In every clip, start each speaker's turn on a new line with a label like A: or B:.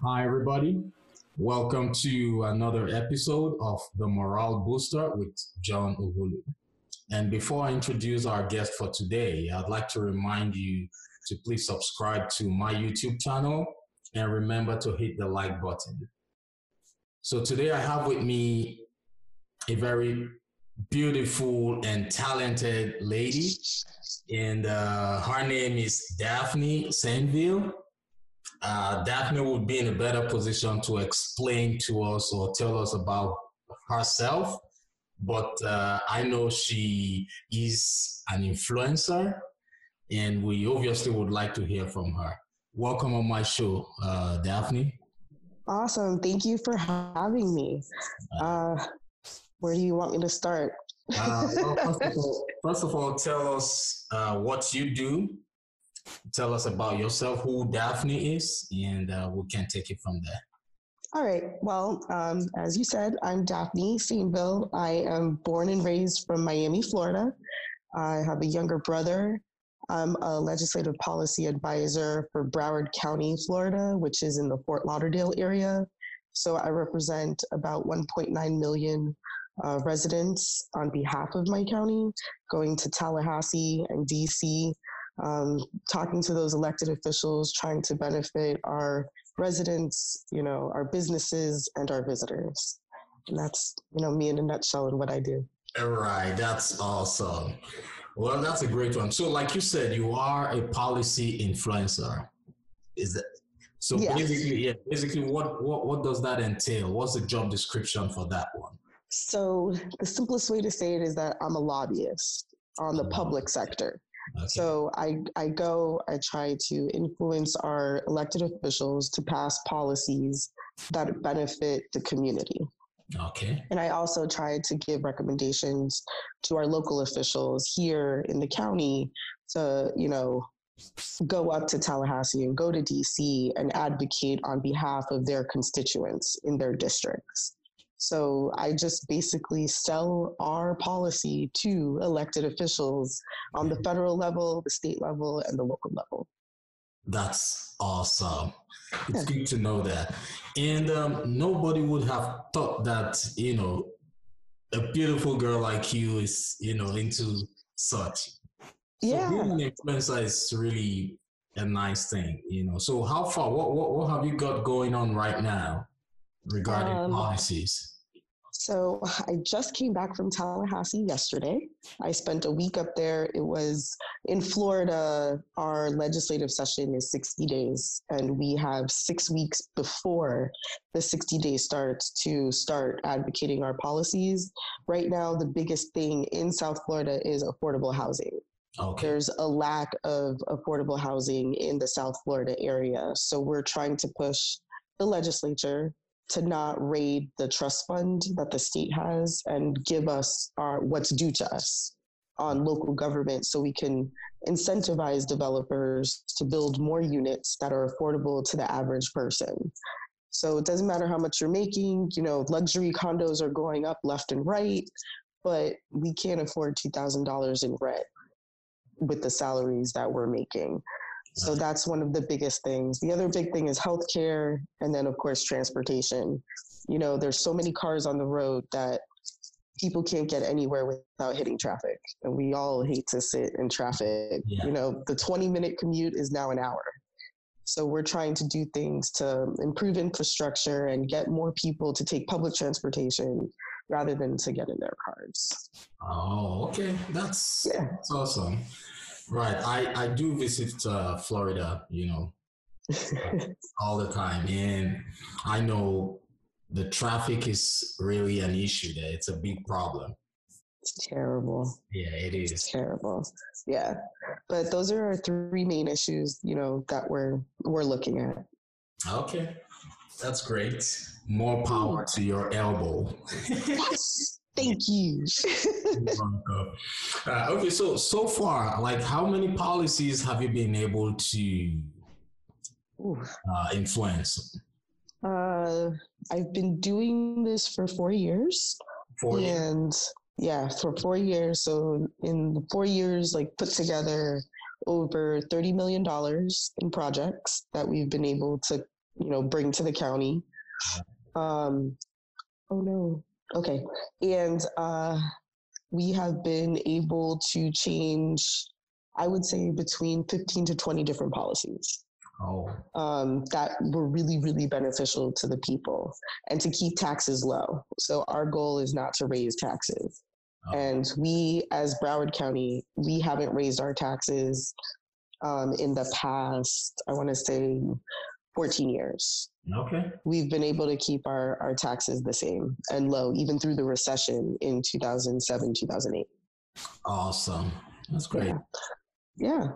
A: Hi, everybody. Welcome to another episode of the Morale Booster with John Ughulu. And before I introduce our guest for today, I'd like to remind you to please subscribe to my YouTube channel and remember to hit the like button. So today I have with me a very beautiful and talented lady, and uh, her name is Daphnee Sainvil. Uh, Daphnee would be in a better position to explain to us or tell us about herself, but uh, I know she is an influencer, and we obviously would like to hear from her. Welcome on my show, uh, Daphnee.
B: Awesome. Thank you for having me. Uh, where do you want me to start?
A: Uh, well, first, of all, first, of all, tell us uh, what you do. Tell us about yourself, who Daphnee is, and uh, we can take it from there.
B: All right. Well, um, as you said, I'm Daphnee Sainvil. I am born and raised from Miami, Florida. I have a younger brother. I'm a legislative policy advisor for Broward County, Florida, which is in the Fort Lauderdale area. So I represent about 1.9 million uh, residents on behalf of my county, going to Tallahassee and DC, um, talking to those elected officials, trying to benefit our residents, you know, our businesses and our visitors. And that's, you know, me in a nutshell and what I do.
A: All right, that's awesome. Well, that's a great one. So, like you said, you are a policy influencer. Is that so? Yes. Basically, yeah. Basically, what what what does that entail? What's the job description for that one?
B: So the simplest way to say it is that I'm a lobbyist on the public sector. Okay. So I, I go, I try to influence our elected officials to pass policies that benefit the community.
A: Okay.
B: And I also try to give recommendations to our local officials here in the county to, you know, go up to Tallahassee and go to DC and advocate on behalf of their constituents in their districts. So I just basically sell our policy to elected officials on the federal level, the state level, and the local level.
A: That's awesome. It's good to know that. And um, nobody would have thought that, you know, a beautiful girl like you is, you know, into such.
B: Yeah.
A: So being an influencer is really a nice thing, you know. So how far, what, what, what have you got going on right now regarding um, policies?
B: So I just came back from Tallahassee yesterday. I spent a week up there. It was in Florida. Our legislative session is 60 days, and we have six weeks before the 60 days starts to start advocating our policies. Right now, the biggest thing in South Florida is affordable housing. Okay. There's a lack of affordable housing in the South Florida area. So we're trying to push the legislature to not raid the trust fund that the state has and give us our what's due to us on local government so we can incentivize developers to build more units that are affordable to the average person. So it doesn't matter how much you're making, you know, luxury condos are going up left and right, but we can't afford $2,000 in rent with the salaries that we're making. So that's one of the biggest things. The other big thing is healthcare, and then of course transportation. You know, there's so many cars on the road that people can't get anywhere without hitting traffic, and we all hate to sit in traffic. Yeah. You know, the 20 minute commute is now an hour. So we're trying to do things to improve infrastructure and get more people to take public transportation rather than to get in their cars.
A: Oh, okay. That's, yeah. that's awesome. Right. I, I do visit uh, Florida, you know, all the time. And I know the traffic is really an issue there. It's a big problem.
B: It's terrible.
A: Yeah, it is.
B: It's terrible. Yeah. But those are our three main issues, you know, that we're we're looking at.
A: Okay. That's great. More power to your elbow.
B: yes. Thank you.
A: uh, okay, so so far, like, how many policies have you been able to uh, influence?
B: Uh, I've been doing this for four years, four and years. yeah, for four years. So in four years, like put together over $30 million in projects that we've been able to, you know, bring to the county. Um, oh no. Okay. And uh, we have been able to change, I would say, between 15 to 20 different policies.
A: Oh.
B: Um, that were really, really beneficial to the people and to keep taxes low. So, our goal is not to raise taxes. Oh. And we, as Broward County, we haven't raised our taxes um, in the past, I want to say 14 years.
A: Okay.
B: We've been able to keep our, our taxes the same and low, even through the recession in 2007, 2008.
A: Awesome. That's great.
B: Yeah.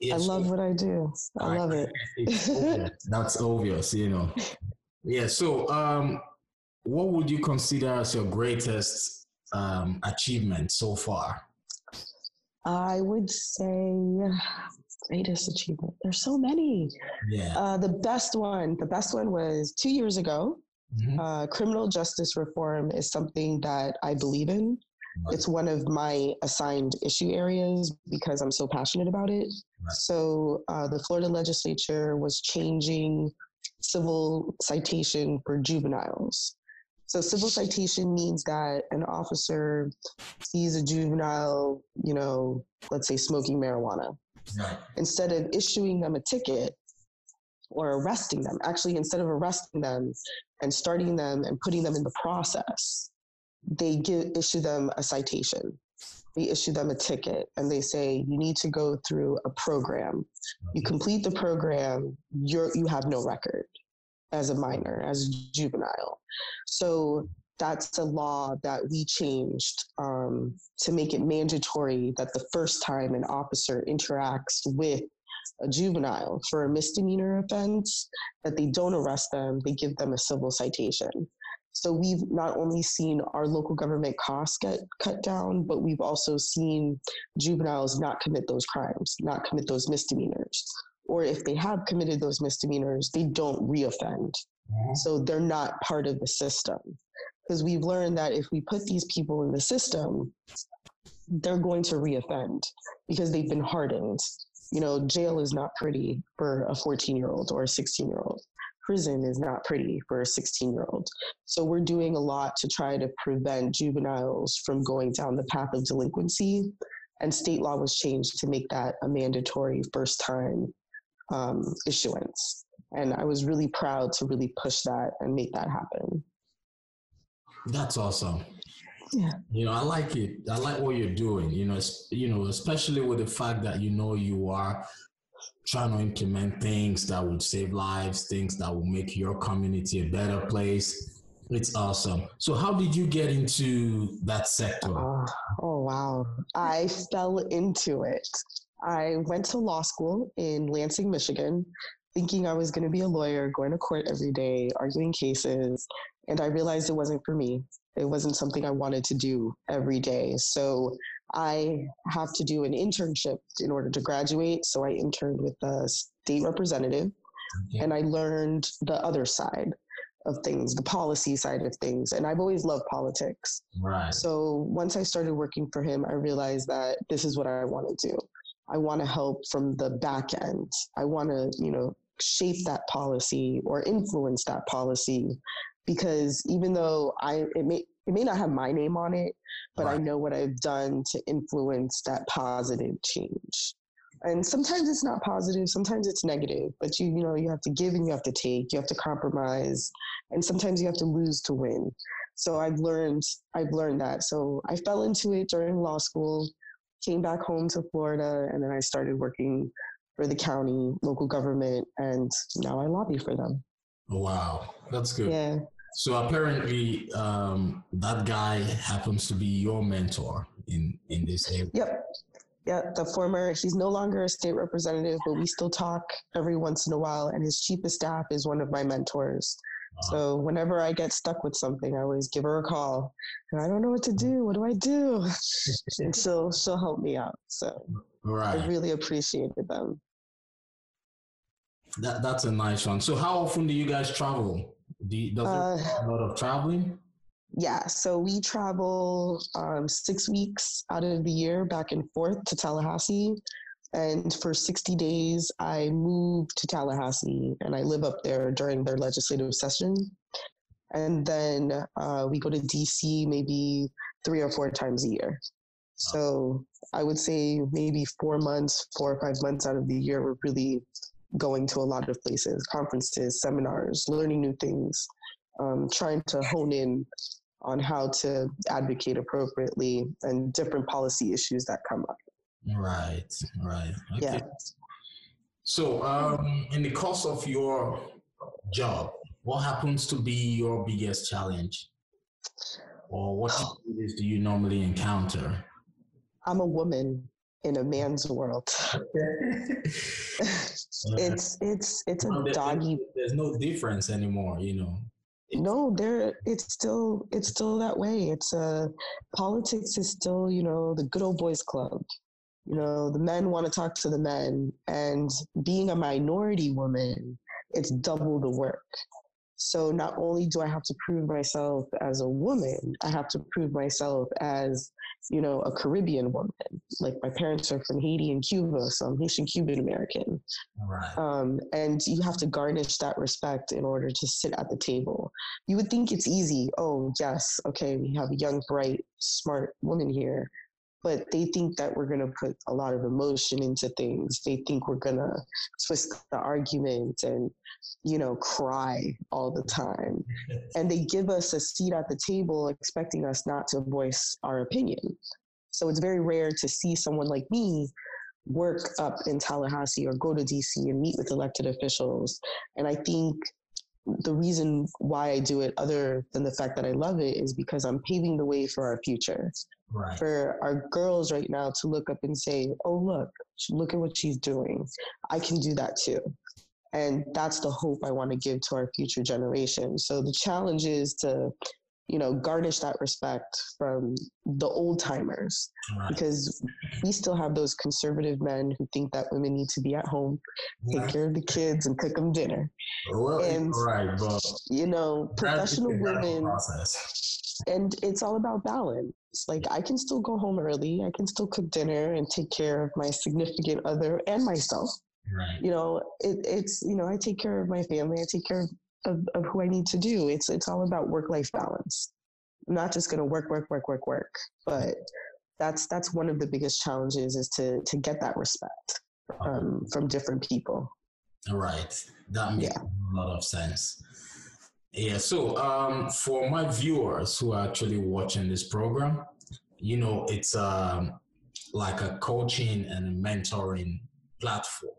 B: yeah. I love what I do. I love it.
A: That's obvious, you know. Yeah. So, um, what would you consider as your greatest um, achievement so far?
B: I would say greatest achievement. There's so many.
A: Yeah.
B: Uh, the best one, the best one was two years ago. Mm-hmm. Uh, criminal justice reform is something that I believe in. Right. It's one of my assigned issue areas because I'm so passionate about it. Right. So uh, the Florida legislature was changing civil citation for juveniles. So civil citation means that an officer sees a juvenile, you know, let's say smoking marijuana. Right. Instead of issuing them a ticket or arresting them, actually, instead of arresting them and starting them and putting them in the process, they give, issue them a citation. They issue them a ticket and they say, you need to go through a program. You mm-hmm. complete the program, you're, you have no record as a minor, as a juvenile. So that's a law that we changed um, to make it mandatory that the first time an officer interacts with a juvenile for a misdemeanor offense, that they don't arrest them, they give them a civil citation. So we've not only seen our local government costs get cut down, but we've also seen juveniles not commit those crimes, not commit those misdemeanors. Or if they have committed those misdemeanors, they don't reoffend. Mm-hmm. So they're not part of the system because we've learned that if we put these people in the system, they're going to reoffend because they've been hardened. You know, jail is not pretty for a 14 year old or a 16 year old. Prison is not pretty for a 16 year old. So we're doing a lot to try to prevent juveniles from going down the path of delinquency. And state law was changed to make that a mandatory first time um, issuance. And I was really proud to really push that and make that happen.
A: That's awesome.
B: Yeah.
A: You know, I like it. I like what you're doing. You know, you know, especially with the fact that you know you are trying to implement things that would save lives, things that will make your community a better place. It's awesome. So, how did you get into that sector?
B: Uh, oh, wow. I fell into it. I went to law school in Lansing, Michigan, thinking I was going to be a lawyer, going to court every day, arguing cases. And I realized it wasn't for me. It wasn't something I wanted to do every day. So I have to do an internship in order to graduate. So I interned with the state representative and I learned the other side of things, the policy side of things. And I've always loved politics.
A: Right.
B: So once I started working for him, I realized that this is what I want to do. I want to help from the back end. I want to, you know, shape that policy or influence that policy because even though I it may it may not have my name on it, but right. I know what I've done to influence that positive change. And sometimes it's not positive, sometimes it's negative, but you you know you have to give and you have to take, you have to compromise, and sometimes you have to lose to win. So I've learned I've learned that. So I fell into it during law school, came back home to Florida, and then I started working for the county, local government, and now I lobby for them.
A: Wow, that's good.
B: Yeah.
A: So apparently, um, that guy happens to be your mentor in in this area.
B: Yep. Yeah, the former. He's no longer a state representative, but we still talk every once in a while. And his chief of staff is one of my mentors. Uh-huh. So whenever I get stuck with something, I always give her a call. And I don't know what to do. What do I do? and she'll she'll help me out. So right. I really appreciated them.
A: That that's a nice one. So how often do you guys travel? Do you, does uh, a lot of traveling?
B: Yeah, so we travel um, six weeks out of the year back and forth to Tallahassee, And for 60 days, I move to Tallahassee and I live up there during their legislative session. And then uh, we go to DC maybe three or four times a year. So I would say maybe four months, four or five months out of the year, we're really going to a lot of places, conferences, seminars, learning new things, um, trying to hone in on how to advocate appropriately and different policy issues that come up.
A: Right, right. Okay.
B: Yeah.
A: So, um, in the course of your job, what happens to be your biggest challenge? Or what challenges do you normally encounter?
B: I'm a woman in a man's world. it's it's it's a doggy
A: There's no difference anymore, you know.
B: no there it's still it's still that way it's uh politics is still you know the good old boys club you know the men want to talk to the men and being a minority woman it's double the work so not only do i have to prove myself as a woman i have to prove myself as you know a caribbean woman like my parents are from haiti and cuba so i'm haitian cuban american
A: Right.
B: um, and you have to garnish that respect in order to sit at the table. You would think it's easy. Oh, yes, okay, we have a young, bright, smart woman here, but they think that we're going to put a lot of emotion into things. They think we're going to twist the argument and, you know, cry all the time. And they give us a seat at the table expecting us not to voice our opinion. So it's very rare to see someone like me work up in Tallahassee or go to DC and meet with elected officials. And I think the reason why I do it, other than the fact that I love it, is because I'm paving the way for our future.
A: Right.
B: For our girls right now to look up and say, oh, look, look at what she's doing. I can do that too. And that's the hope I want to give to our future generation. So the challenge is to, you know, garnish that respect from the old timers
A: Right.
B: because we still have those conservative men who think that women need to be at home, take care of the kids, and cook them dinner.
A: Well,
B: and-
A: right, but
B: You know, professional
A: that's a radical
B: women, and it's all about balance. Like, I can still go home early, I can still cook dinner and take care of my significant other and myself.
A: Right.
B: You know, it, it's, you know, I take care of my family, I take care of, of, of who I need to do. It's, it's all about work life balance. I'm not just going to work, work, work, work, work, but that's that's one of the biggest challenges is to to get that respect um, from different people.
A: Right. That makes a lot of sense. Yeah. So, um, for my viewers who are actually watching this program, you know, it's um, like a coaching and mentoring platform.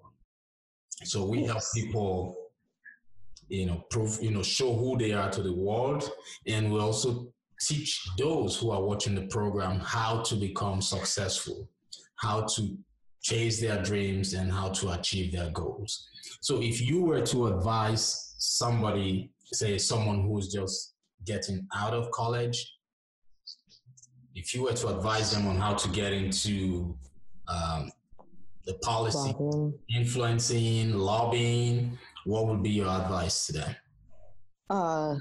A: So we help people, you know, prove, you know, show who they are to the world, and we also teach those who are watching the program how to become successful, how to chase their dreams, and how to achieve their goals. So if you were to advise somebody, say someone who's just getting out of college, if you were to advise them on how to get into um, the policy,
B: Lobbying.
A: influencing, lobbying, what would be your advice to them?
B: Uh,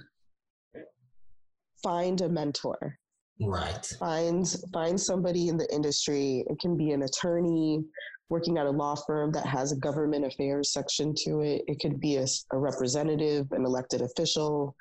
B: find a mentor.
A: Right.
B: Find find somebody in the industry. It can be an attorney working at a law firm that has a government affairs section to it. It could be a representative, an elected official.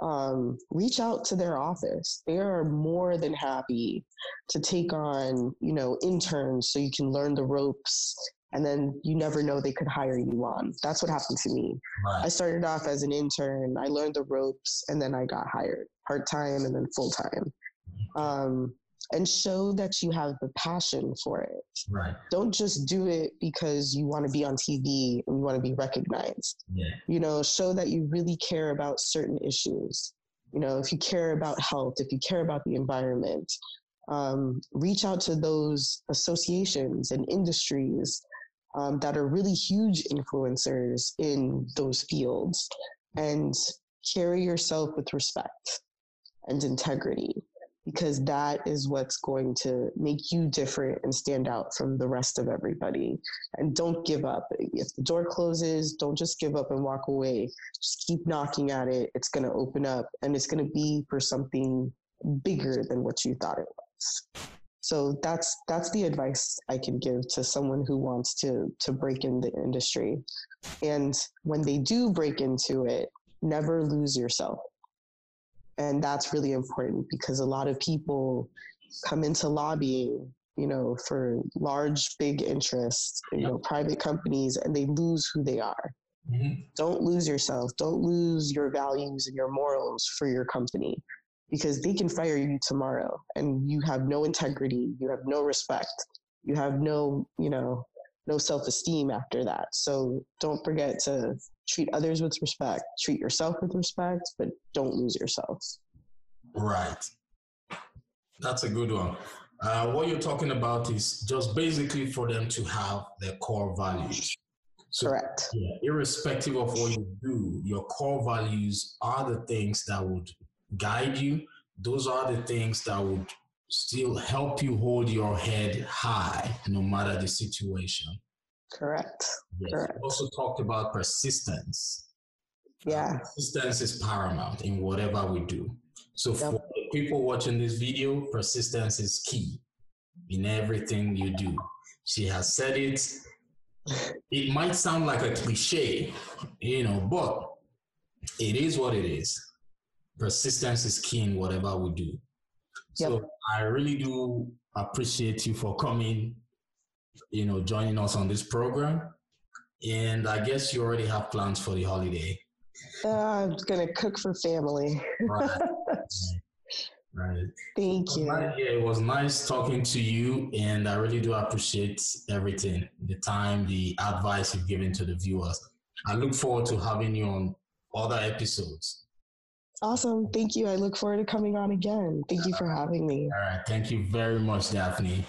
B: Um, reach out to their office. They are more than happy to take on, you know, interns so you can learn the ropes and then you never know they could hire you on. That's what happened to me. I started off as an intern. I learned the ropes, and then I got hired part time and then full time. Um, and show that you have the passion for it.
A: Right.
B: Don't just do it because you want to be on TV and you want to be recognized.
A: Yeah.
B: You know, show that you really care about certain issues. You know, if you care about health, if you care about the environment, um, reach out to those associations and industries um, that are really huge influencers in those fields and carry yourself with respect and integrity because that is what's going to make you different and stand out from the rest of everybody. And don't give up. If the door closes, don't just give up and walk away. Just keep knocking at it. It's going to open up and it's going to be for something bigger than what you thought it was. So that's that's the advice I can give to someone who wants to to break in the industry. And when they do break into it, never lose yourself. And that's really important because a lot of people come into lobbying, you know, for large, big interests, you know, private companies, and they lose who they are. Mm-hmm. Don't lose yourself. Don't lose your values and your morals for your company because they can fire you tomorrow and you have no integrity, you have no respect, you have no, you know, no self-esteem after that. So don't forget to treat others with respect, treat yourself with respect, but don't lose yourself.
A: Right. That's a good one. Uh, what you're talking about is just basically for them to have their core values.
B: So, Correct.
A: Yeah, irrespective of what you do, your core values are the things that would guide you. Those are the things that would still help you hold your head high no matter the situation.
B: Correct.
A: Yes.
B: Correct.
A: We also talked about persistence.
B: Uh, yeah.
A: persistence is paramount in whatever we do. So yep. for people watching this video, persistence is key in everything you do. She has said it. It might sound like a cliche, you know, but it is what it is persistence is key in whatever we do. So yep. I really do appreciate you for coming, you know, joining us on this program. And I guess you already have plans for the holiday.
B: Uh, I'm gonna cook for family. right.
A: right.
B: Thank you.
A: yeah, it was nice talking to you, and I really do appreciate everything, the time, the advice you've given to the viewers. I look forward to having you on other episodes.
B: Awesome. Thank you. I look forward to coming on again. Thank you for having me.
A: All right. Thank you very much, Daphnee.